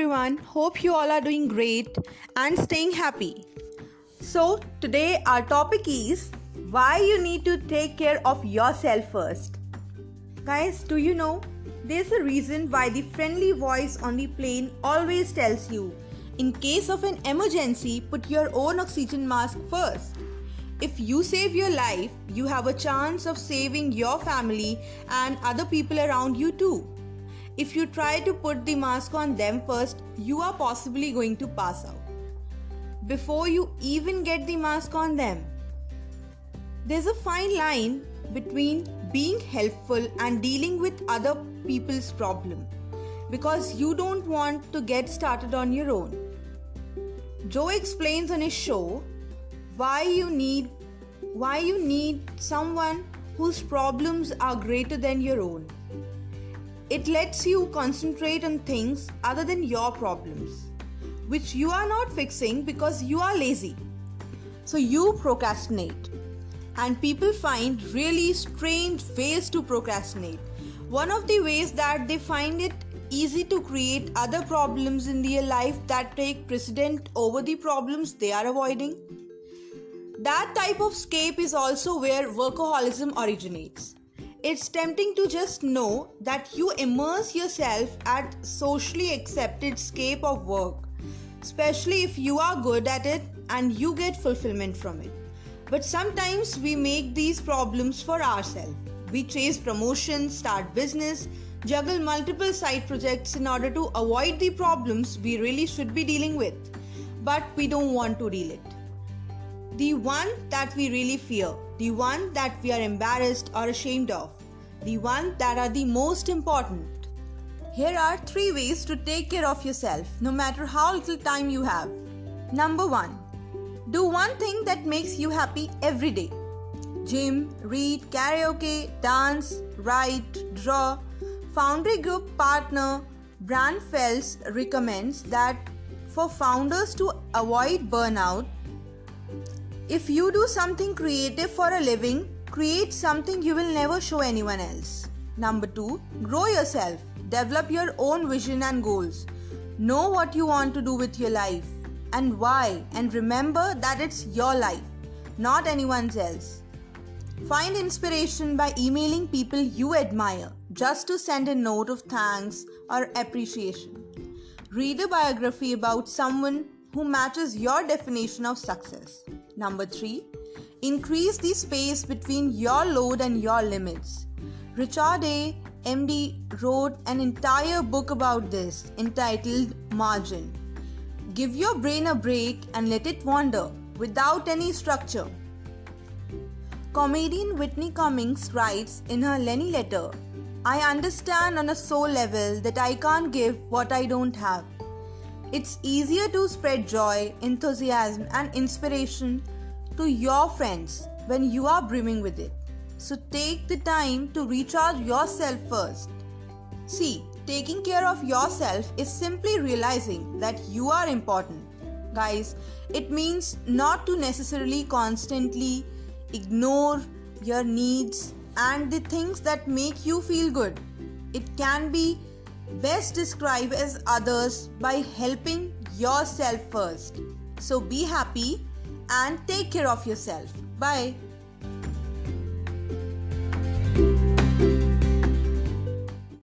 everyone. Hope you all are doing great and staying happy. So, today our topic is why you need to take care of yourself first. Guys, do you know there's a reason why the friendly voice on the plane always tells you in case of an emergency, put your own oxygen mask first. If you save your life, you have a chance of saving your family and other people around you too. If you try to put the mask on them first, you are possibly going to pass out before you even get the mask on them. There's a fine line between being helpful and dealing with other people's problem because you don't want to get started on your own. Joe explains on his show why you need why you need someone whose problems are greater than your own. It lets you concentrate on things other than your problems, which you are not fixing because you are lazy. So you procrastinate. And people find really strange ways to procrastinate. One of the ways that they find it easy to create other problems in their life that take precedent over the problems they are avoiding. That type of scape is also where workaholism originates. It's tempting to just know that you immerse yourself at socially accepted scape of work, especially if you are good at it and you get fulfillment from it. But sometimes we make these problems for ourselves. We chase promotions, start business, juggle multiple side projects in order to avoid the problems we really should be dealing with, but we don't want to deal it. The one that we really fear, the one that we are embarrassed or ashamed of, the one that are the most important. Here are three ways to take care of yourself, no matter how little time you have. Number one, do one thing that makes you happy every day. Gym, read, karaoke, dance, write, draw. Foundry Group partner Brad Feld recommends that for founders to avoid burnout, if you do something creative for a living, create something you will never show anyone else. Number two, grow yourself. Develop your own vision and goals. Know what you want to do with your life and why, and remember that it's your life, not anyone's else. Find inspiration by emailing people you admire just to send a note of thanks or appreciation. Read a biography about someone who matches your definition of success. Number 3. Increase the space between your load and your limits. Richard A. MD wrote an entire book about this entitled Margin. Give your brain a break and let it wander without any structure. Comedian Whitney Cummings writes in her Lenny letter I understand on a soul level that I can't give what I don't have. It's easier to spread joy, enthusiasm, and inspiration to your friends when you are brimming with it. So take the time to recharge yourself first. See, taking care of yourself is simply realizing that you are important. Guys, it means not to necessarily constantly ignore your needs and the things that make you feel good. It can be best describe as others by helping yourself first. So be happy and take care of yourself. Bye.